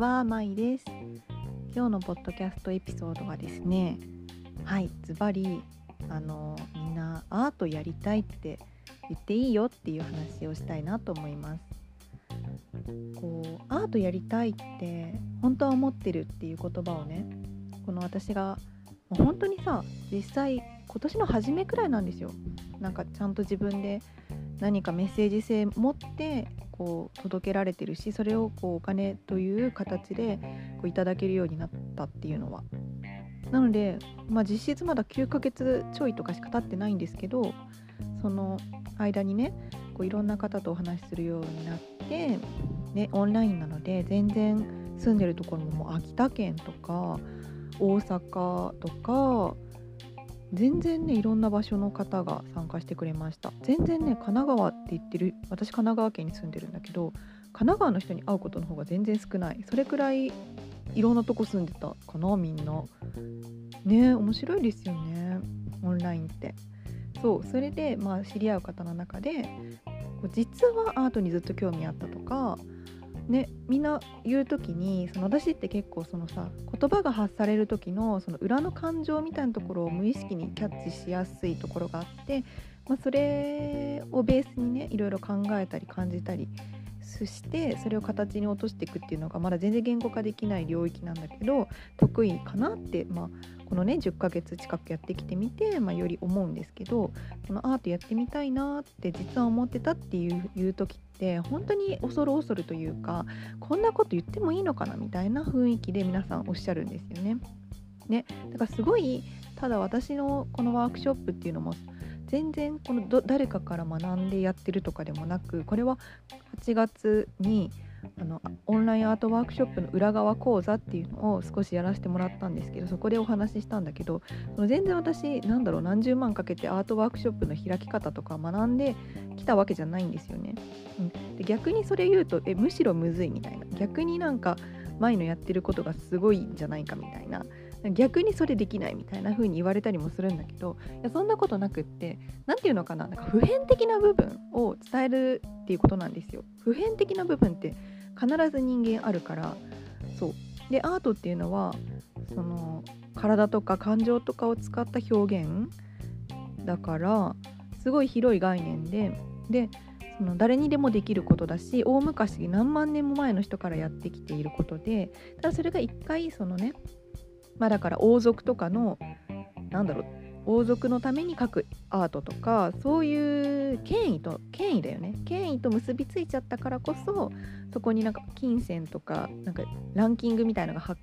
は、まいです。今日のポッドキャストエピソードはですね、はい、ズバリあのみんなアートやりたいって言っていいよっていう話をしたいなと思います。こうアートやりたいって本当は思ってるっていう言葉をね、この私がもう本当にさ実際今年の初めくらいなんですよ。なんかちゃんと自分で何かメッセージ性持ってこう届けられてるしそれをこうお金という形でこういただけるようになったっていうのは。なので、まあ、実質まだ9ヶ月ちょいとかしか経ってないんですけどその間にねこういろんな方とお話しするようになって、ね、オンラインなので全然住んでるところももう秋田県とか大阪とか全然ねいろんな場所の方が参加してくれました。全然ね神奈川って言ってる私神奈川県に住んでるんだけど神奈川の人に会うことの方が全然少ない。それくらいいろんなとこ住んでたかなみんな。ね面白いですよね。オンラインって。そうそれでまあ知り合う方の中で実はアートにずっと興味あったとかね、みんな言う時にその私って結構そのさ言葉が発される時のその裏の感情みたいなところを無意識にキャッチしやすいところがあって、まあ、それをベースにねいろいろ考えたり感じたりしてそれを形に落としていくっていうのがまだ全然言語化できない領域なんだけど得意かなって、まあ、このね10ヶ月近くやってきてみて、まあ、より思うんですけどこのアートやってみたいなって実は思ってたっていういう時って本当に恐る恐るというかこんなこと言ってもいいのかなみたいな雰囲気で皆さんおっしゃるんですよね。ねだからすごいただ私のこのワークショップっていうのも全然この誰かから学んでやってるとかでもなくこれは8月にあのオンラインアートワークショップの裏側講座っていうのを少しやらせてもらったんですけどそこでお話ししたんだけどその全然私なんだろう何十万かけてアートワークショップの開き方とか学んできたわけじゃないんですよね。うん、で逆にそれ言うとえむしろむずいみたいな逆になんか前のやってることがすごいんじゃないかみたいな逆にそれできないみたいな風に言われたりもするんだけどいやそんなことなくって何て言うのかななんか普遍的な部分を伝えるっていうことなんですよ。普遍的な部分って必ず人間あるからそう。でアートっていうのはその体とか感情とかを使った表現だからすごい広い概念ででその誰にでもできることだし大昔何万年も前の人からやってきていることでただそれが一回そのねまあだから王族とかのなんだろう王族のために描くアートとかそういう権威と権威だよね。権威と結びついちゃったからこそそこになんか金銭とかなんかランキングみたいのがは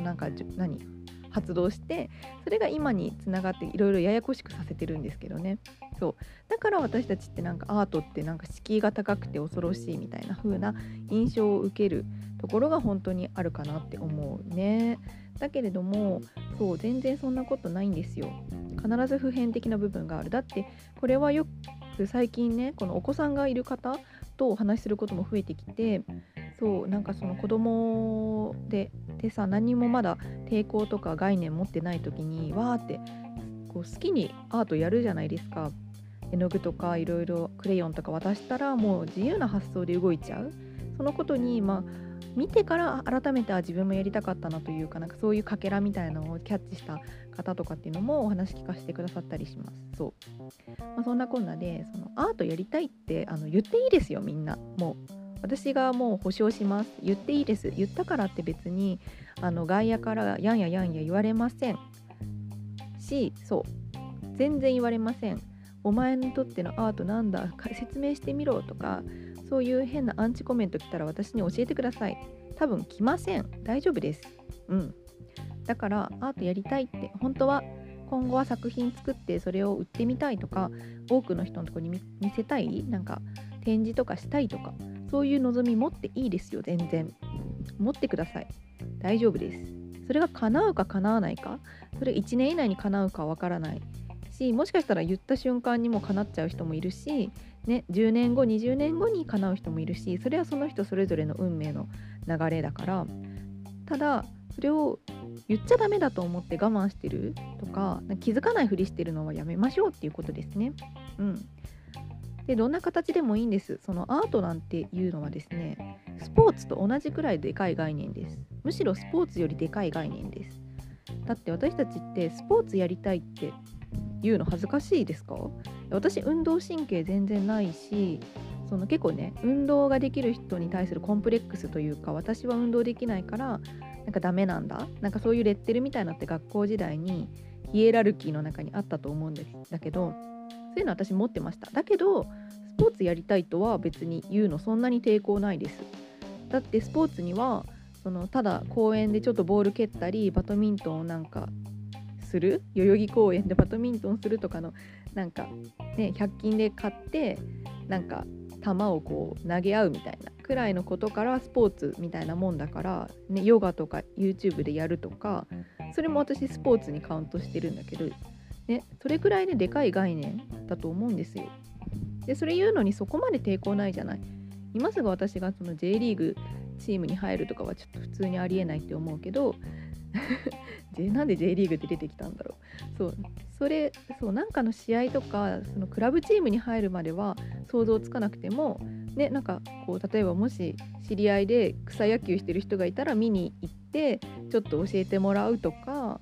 なんか何？発動してそれが今につながっていろいろややこしくさせてるんですけどね。そう。だから私たちってなんかアートってなんか敷居が高くて恐ろしいみたいな風な印象を受けるところが本当にあるかなって思うね。だけれどもそう全然そんなことないんですよ。必ず普遍的な部分がある。だってこれはよく最近ねこのお子さんがいる方とお話しすることも増えてきてそうなんかその子供ででさ何もまだ抵抗とか概念持ってない時にわーってこう好きにアートやるじゃないですか。絵の具とかいろいろクレヨンとか渡したらもう自由な発想で動いちゃう。そのことにまあ見てから改めて自分もやりたかったなというかなんかそういうかけらみたいなのをキャッチした方とかっていうのもお話聞かせてくださったりします。そう、まあ、そんなこんなでそのアートやりたいってあの言っていいですよみんな。もう私がもう保証します。言っていいです。言ったからって別にあの外野からやんややんや言われません。しそう。全然言われません。お前にとってのアートなんだ。説明してみろとかそういう変なアンチコメント来たら私に教えてください。多分来ません。大丈夫です。うん。だからアートやりたいって。本当は今後は作品作ってそれを売ってみたいとか多くの人のとこに見せたい？なんか展示とかしたいとか。そういう望み持っていいですよ全然。持ってください。大丈夫です。それが叶うか叶わないか。それ1年以内に叶うかわからない。しもしかしたら言った瞬間にも叶っちゃう人もいるしね、10年後20年後に叶う人もいるしそれはその人それぞれの運命の流れだから。ただそれを言っちゃダメだと思って我慢してるとか気づかないふりしてるのはやめましょうっていうことですね。うん、でどんな形でもいいんです。そのアートなんていうのはですねスポーツと同じくらいでかい概念です。むしろスポーツよりでかい概念です。だって私たちってスポーツやりたいって言うの恥ずかしいですか？私運動神経全然ないしその結構ね運動ができる人に対するコンプレックスというか私は運動できないからなんかダメなんだ。なんかそういうレッテルみたいなって学校時代にヒエラルキーの中にあったと思うんですだけどそういうの私持ってました。だけどスポーツやりたいとは別に言うのそんなに抵抗ないです。だってスポーツにはそのただ公園でちょっとボール蹴ったりバドミントンをなんかする？代々木公園でバドミントンするとかのなんかね100均で買ってなんか球をこう投げ合うみたいなくらいのことからスポーツみたいなもんだから、ね、ヨガとか YouTube でやるとかそれも私スポーツにカウントしてるんだけど、ね、それくらいねでかい概念だと思うんですよ。でそれ言うのにそこまで抵抗ないじゃない。今すぐ私がその J リーグチームに入るとかはちょっと普通にありえないって思うけど なんで J リーグって出てきたんだろうそうそれそうなんかの試合とかそのクラブチームに入るまでは想像つかなくてもねなんかこう例えばもし知り合いで草野球してる人がいたら見に行ってちょっと教えてもらうとか、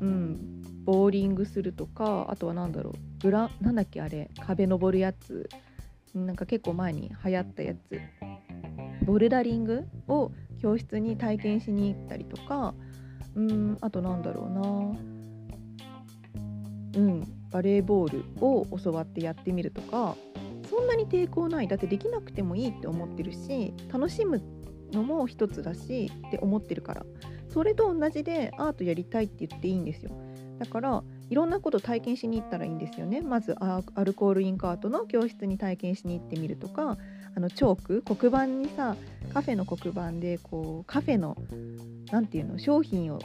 うん、ボーリングするとかあとは何だろうグラなんだっけあれ壁登るやつなんか結構前に流行ったやつ。ボルダリングを教室に体験しに行ったりとかうんあとなんだろうな。うんバレーボールを教わってやってみるとかそんなに抵抗ない。だってできなくてもいいって思ってるし楽しむのも一つだしって思ってるから。それと同じでアートやりたいって言っていいんですよ。だからいろんなこと体験しに行ったらいいんですよね。まずアルコールインカートの教室に体験しに行ってみるとかあのチョーク黒板にさカフェの黒板でこうカフェの何て言うの商品を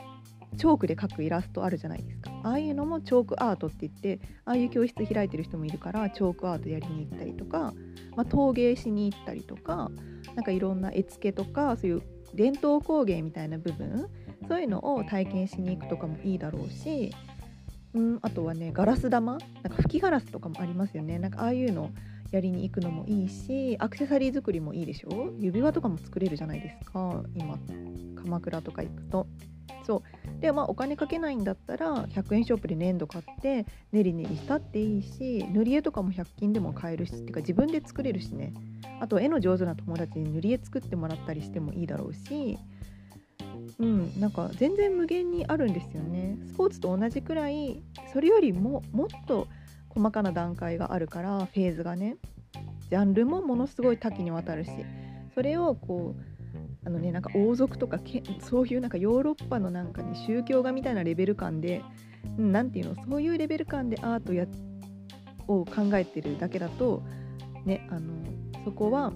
チョークで描くイラストあるじゃないですか。ああいうのもチョークアートって言ってああいう教室開いてる人もいるからチョークアートやりに行ったりとか、まあ、陶芸しに行ったりとかなんかいろんな絵付けとかそういう伝統工芸みたいな部分そういうのを体験しに行くとかもいいだろうし、うん、あとはねガラス玉なんか吹きガラスとかもありますよね。なんかああいうのやりに行くのもいいしアクセサリー作りもいいでしょ？指輪とかも作れるじゃないですか。今鎌倉とか行くと。そう。でまあお金かけないんだったら100円ショップで粘土買って練り練りしたっていいし塗り絵とかも100均でも買えるしっていうか自分で作れるしね。あと絵の上手な友達に塗り絵作ってもらったりしてもいいだろうしうんなんか全然無限にあるんですよね。スポーツと同じくらいそれよりももっと細かな段階があるからフェーズがねジャンルもものすごい多岐にわたるしそれをこうあのねなんか王族とかけそういうなんかヨーロッパのなんかね宗教画みたいなレベル感で何ていうのそういうレベル感でアートやを考えてるだけだとねあのそこは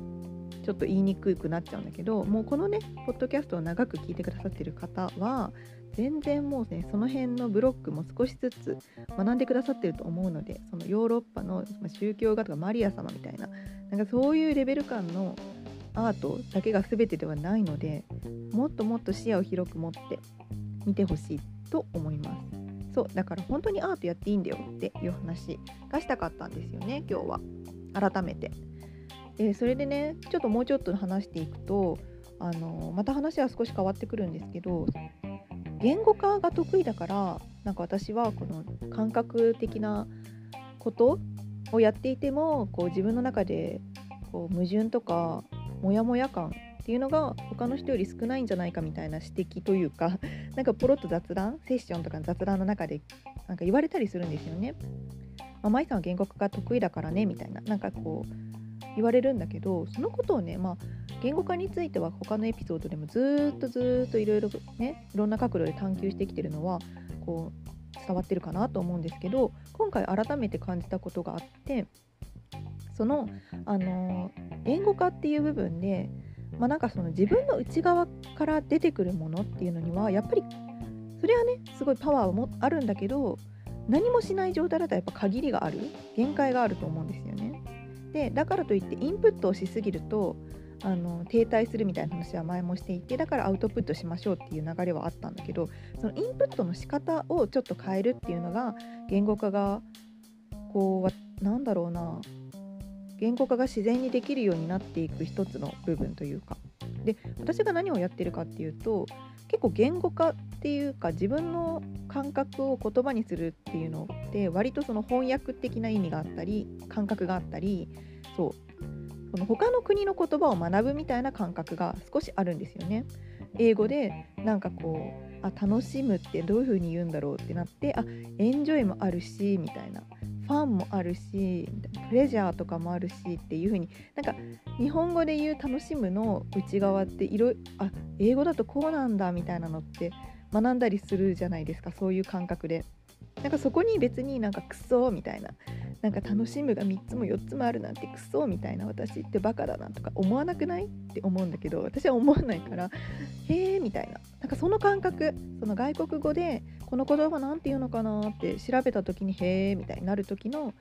ちょっと言いにくくなっちゃうんだけどもうこのねポッドキャストを長く聞いてくださってる方は全然もうねその辺のブロックも少しずつ学んでくださってると思うのでそのヨーロッパの宗教画とかマリア様みたいななんかそういうレベル感のアートだけが全てではないのでもっともっと視野を広く持って見てほしいと思います。そうだから本当にアートやっていいんだよっていう話がしたかったんですよね今日は。改めて、え、それでねちょっともうちょっと話していくとあのまた話は少し変わってくるんですけど言語化が得意だからなんか私はこの感覚的なことをやっていてもこう自分の中でこう矛盾とかモヤモヤ感っていうのが他の人より少ないんじゃないかみたいな指摘というか なんかポロッと雑談セッションとかの雑談の中でなんか言われたりするんですよね。まあ、舞さんは言語化が得意だからねみたいななんかこう言われるんだけどそのことをねまあ言語化については他のエピソードでもずっとずっといろいろねいろんな角度で探求してきてるのはこう伝わってるかなと思うんですけど今回改めて感じたことがあってその、あの言語化っていう部分で、まあ、なんかその自分の内側から出てくるものっていうのにはやっぱりそれはねすごいパワーもあるんだけど何もしない状態だとやっぱ限りがある限界があると思うんですよね。でだからといってインプットをしすぎるとあの停滞するみたいな話は前もしていてだからアウトプットしましょうっていう流れはあったんだけどそのインプットの仕方をちょっと変えるっていうのが言語化がこうなんだろうな言語化が自然にできるようになっていく一つの部分というか。で私が何をやってるかっていうと結構言語化っていうか自分の感覚を言葉にするっていうのって割とその翻訳的な意味があったり感覚があったりそうその他の国の言葉を学ぶみたいな感覚が少しあるんですよね。英語でなんかこうあ楽しむってどういう風に言うんだろうってなってあエンジョイもあるしみたいなファンもあるしプレジャーとかもあるしっていう風になんか日本語で言う楽しむの内側っていろあ英語だとこうなんだみたいなのって学んだりするじゃないですかそういう感覚で。なんかそこに別になんかクソみたいななんか楽しむが3つも4つもあるなんてクソみたいな私ってバカだなとか思わなくないって思うんだけど私は思わないからへえみたいななんかその感覚その外国語でこの言葉なんて言うのかなって調べた時にへえみたいになる時の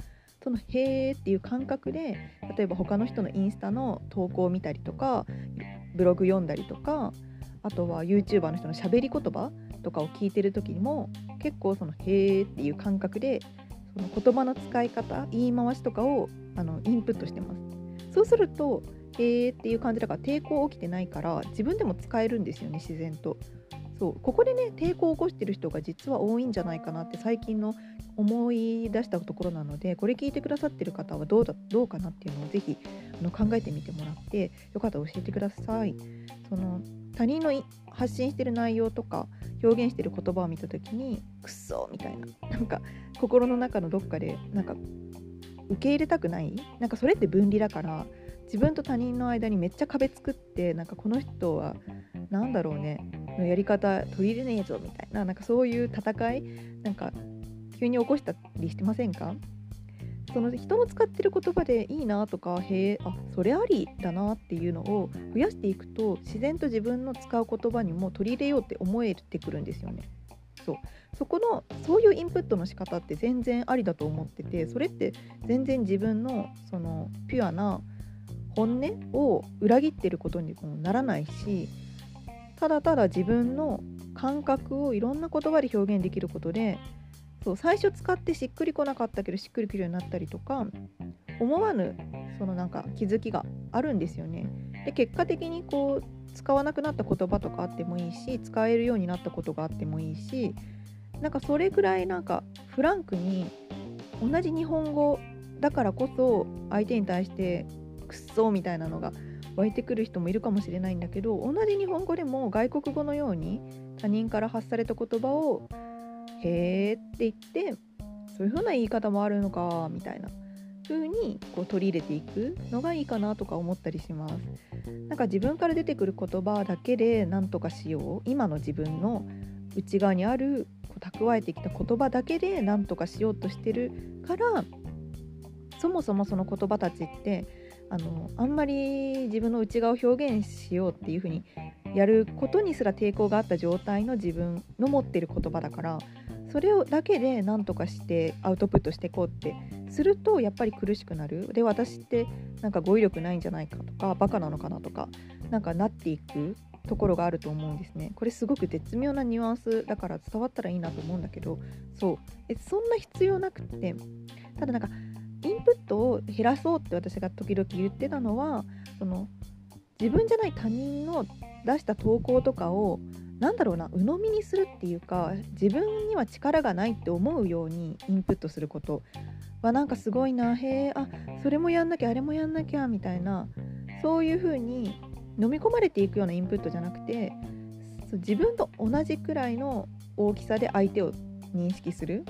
そのへえっていう感覚で例えば他の人のインスタの投稿を見たりとかブログ読んだりとかあとは YouTuber の人のしゃべり言葉とかを聞いてる時にも結構その「へーっていう感覚でその言葉の使い方言い回しとかをあのインプットしてます。そうすると「へーっていう感じだから抵抗起きてないから自分でも使えるんですよね自然と。そう。ここでね抵抗を起こしてる人が実は多いんじゃないかなって最近の思い出したところなのでこれ聞いてくださってる方はどうだどうかなっていうのをぜひあの考えてみてもらってよかったら教えてください。その他人の発信してる内容とか表現してる言葉を見た時にくっそみたいな。なんか心の中のどっかでなんか受け入れたくない。なんかそれって分離だから自分と他人の間にめっちゃ壁作ってなんかこの人は何だろうね。のやり方取り入れねえぞみたいな。なんかそういう戦いなんか急に起こしたりしてませんか？その人の使ってる言葉でいいなとかへえあそれありだなっていうのを増やしていくと自然と自分の使う言葉にも取り入れようって思えてくるんですよね。そうそこのそういうインプットの仕方って全然ありだと思っててそれって全然自分のそのピュアな本音を裏切ってることにもならないしただただ自分の感覚をいろんな言葉で表現できることでそう最初使ってしっくりこなかったけどしっくりくるようになったりとか思わぬそのなんか気づきがあるんですよね。で結果的にこう使わなくなった言葉とかあってもいいし使えるようになったことがあってもいいしなんかそれぐらいなんかフランクに同じ日本語だからこそ相手に対してくっそみたいなのが湧いてくる人もいるかもしれないんだけど同じ日本語でも外国語のように他人から発された言葉をへーって言ってそういう風な言い方もあるのかみたいな風にこう取り入れていくのがいいかなとか思ったりします。なんか自分から出てくる言葉だけで何とかしよう今の自分の内側にあるこう蓄えてきた言葉だけで何とかしようとしてるからそもそもその言葉たちってあのあんまり自分の内側を表現しようっていう風にやることにすら抵抗があった状態の自分の持ってる言葉だからそれをだけで何とかしてアウトプットしていこうってするとやっぱり苦しくなる。で私ってなんか語彙力ないんじゃないかとかバカなのかなとかなんかなっていくところがあると思うんですね。これすごく絶妙なニュアンスだから伝わったらいいなと思うんだけどそう。えそんな必要なくってただなんかインプットを減らそうって私が時々言ってたのはその自分じゃない他人の出した投稿とかをなんだろうな鵜呑みにするっていうか自分には力がないって思うようにインプットすること。はなんかすごいなへえあそれもやんなきゃあれもやんなきゃみたいなそういう風に飲み込まれていくようなインプットじゃなくて自分と同じくらいの大きさで相手を認識する。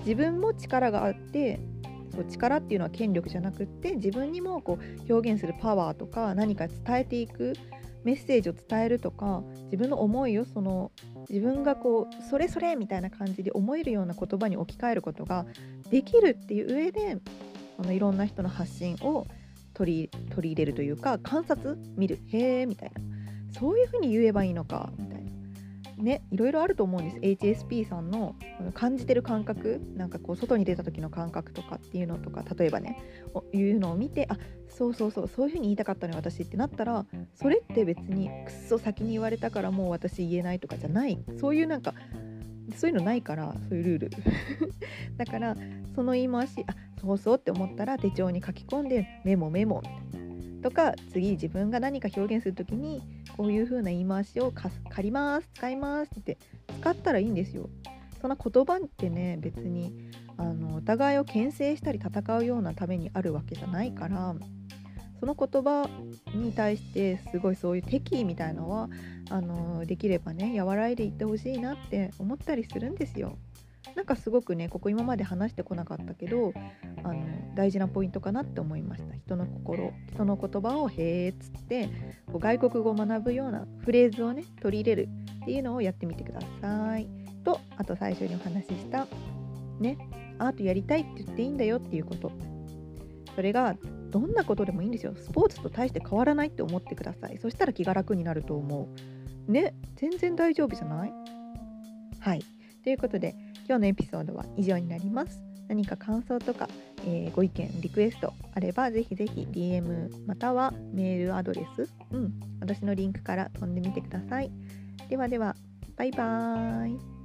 自分も力があってそう力っていうのは権力じゃなくって自分にもこう表現するパワーとか何か伝えていく。メッセージを伝えるとか自分の思いをその自分がこうそれそれみたいな感じで思えるような言葉に置き換えることができるっていう上であのいろんな人の発信を取り取り入れるというか観察見るへえみたいな。そういうふうに言えばいいのかみたいな。ねいろいろあると思うんです。HSP さんの感じてる感覚なんかこう外に出た時の感覚とかっていうのとか例えばねいうのを見てあそうそうそうそういう風に言いたかったのよ私ってなったらそれって別にくっそ先に言われたからもう私言えないとかじゃない。そういうなんかそういうのないからそういうルール。だからその言い回しあそうそうって思ったら手帳に書き込んでメモメモ。とか次自分が何か表現する時にこういう風な言い回しを借ります使いますって使ったらいいんですよ。そんな言葉ってね別にあのお互いを牽制したり戦うようなためにあるわけじゃないからその言葉に対してすごいそういう敵意みたいのはあのできればね和らいでいってほしいなって思ったりするんですよ。なんかすごくねここ今まで話してこなかったけどあの大事なポイントかなって思いました。人の心人の言葉を「へーっつってこう外国語を学ぶようなフレーズをね取り入れるっていうのをやってみてください。とあと最初にお話ししたねアートやりたいって言っていいんだよっていうこと。それがどんなことでもいいんですよ。スポーツと大して変わらないって思ってください。そしたら気が楽になると思う。ね全然大丈夫じゃない？はい。ということで今日のエピソードは以上になります。何か感想とか、えー、ご意見リクエストあればぜひぜひ DM またはメールアドレス、うん、私のリンクから飛んでみてください。ではではバイバーイ。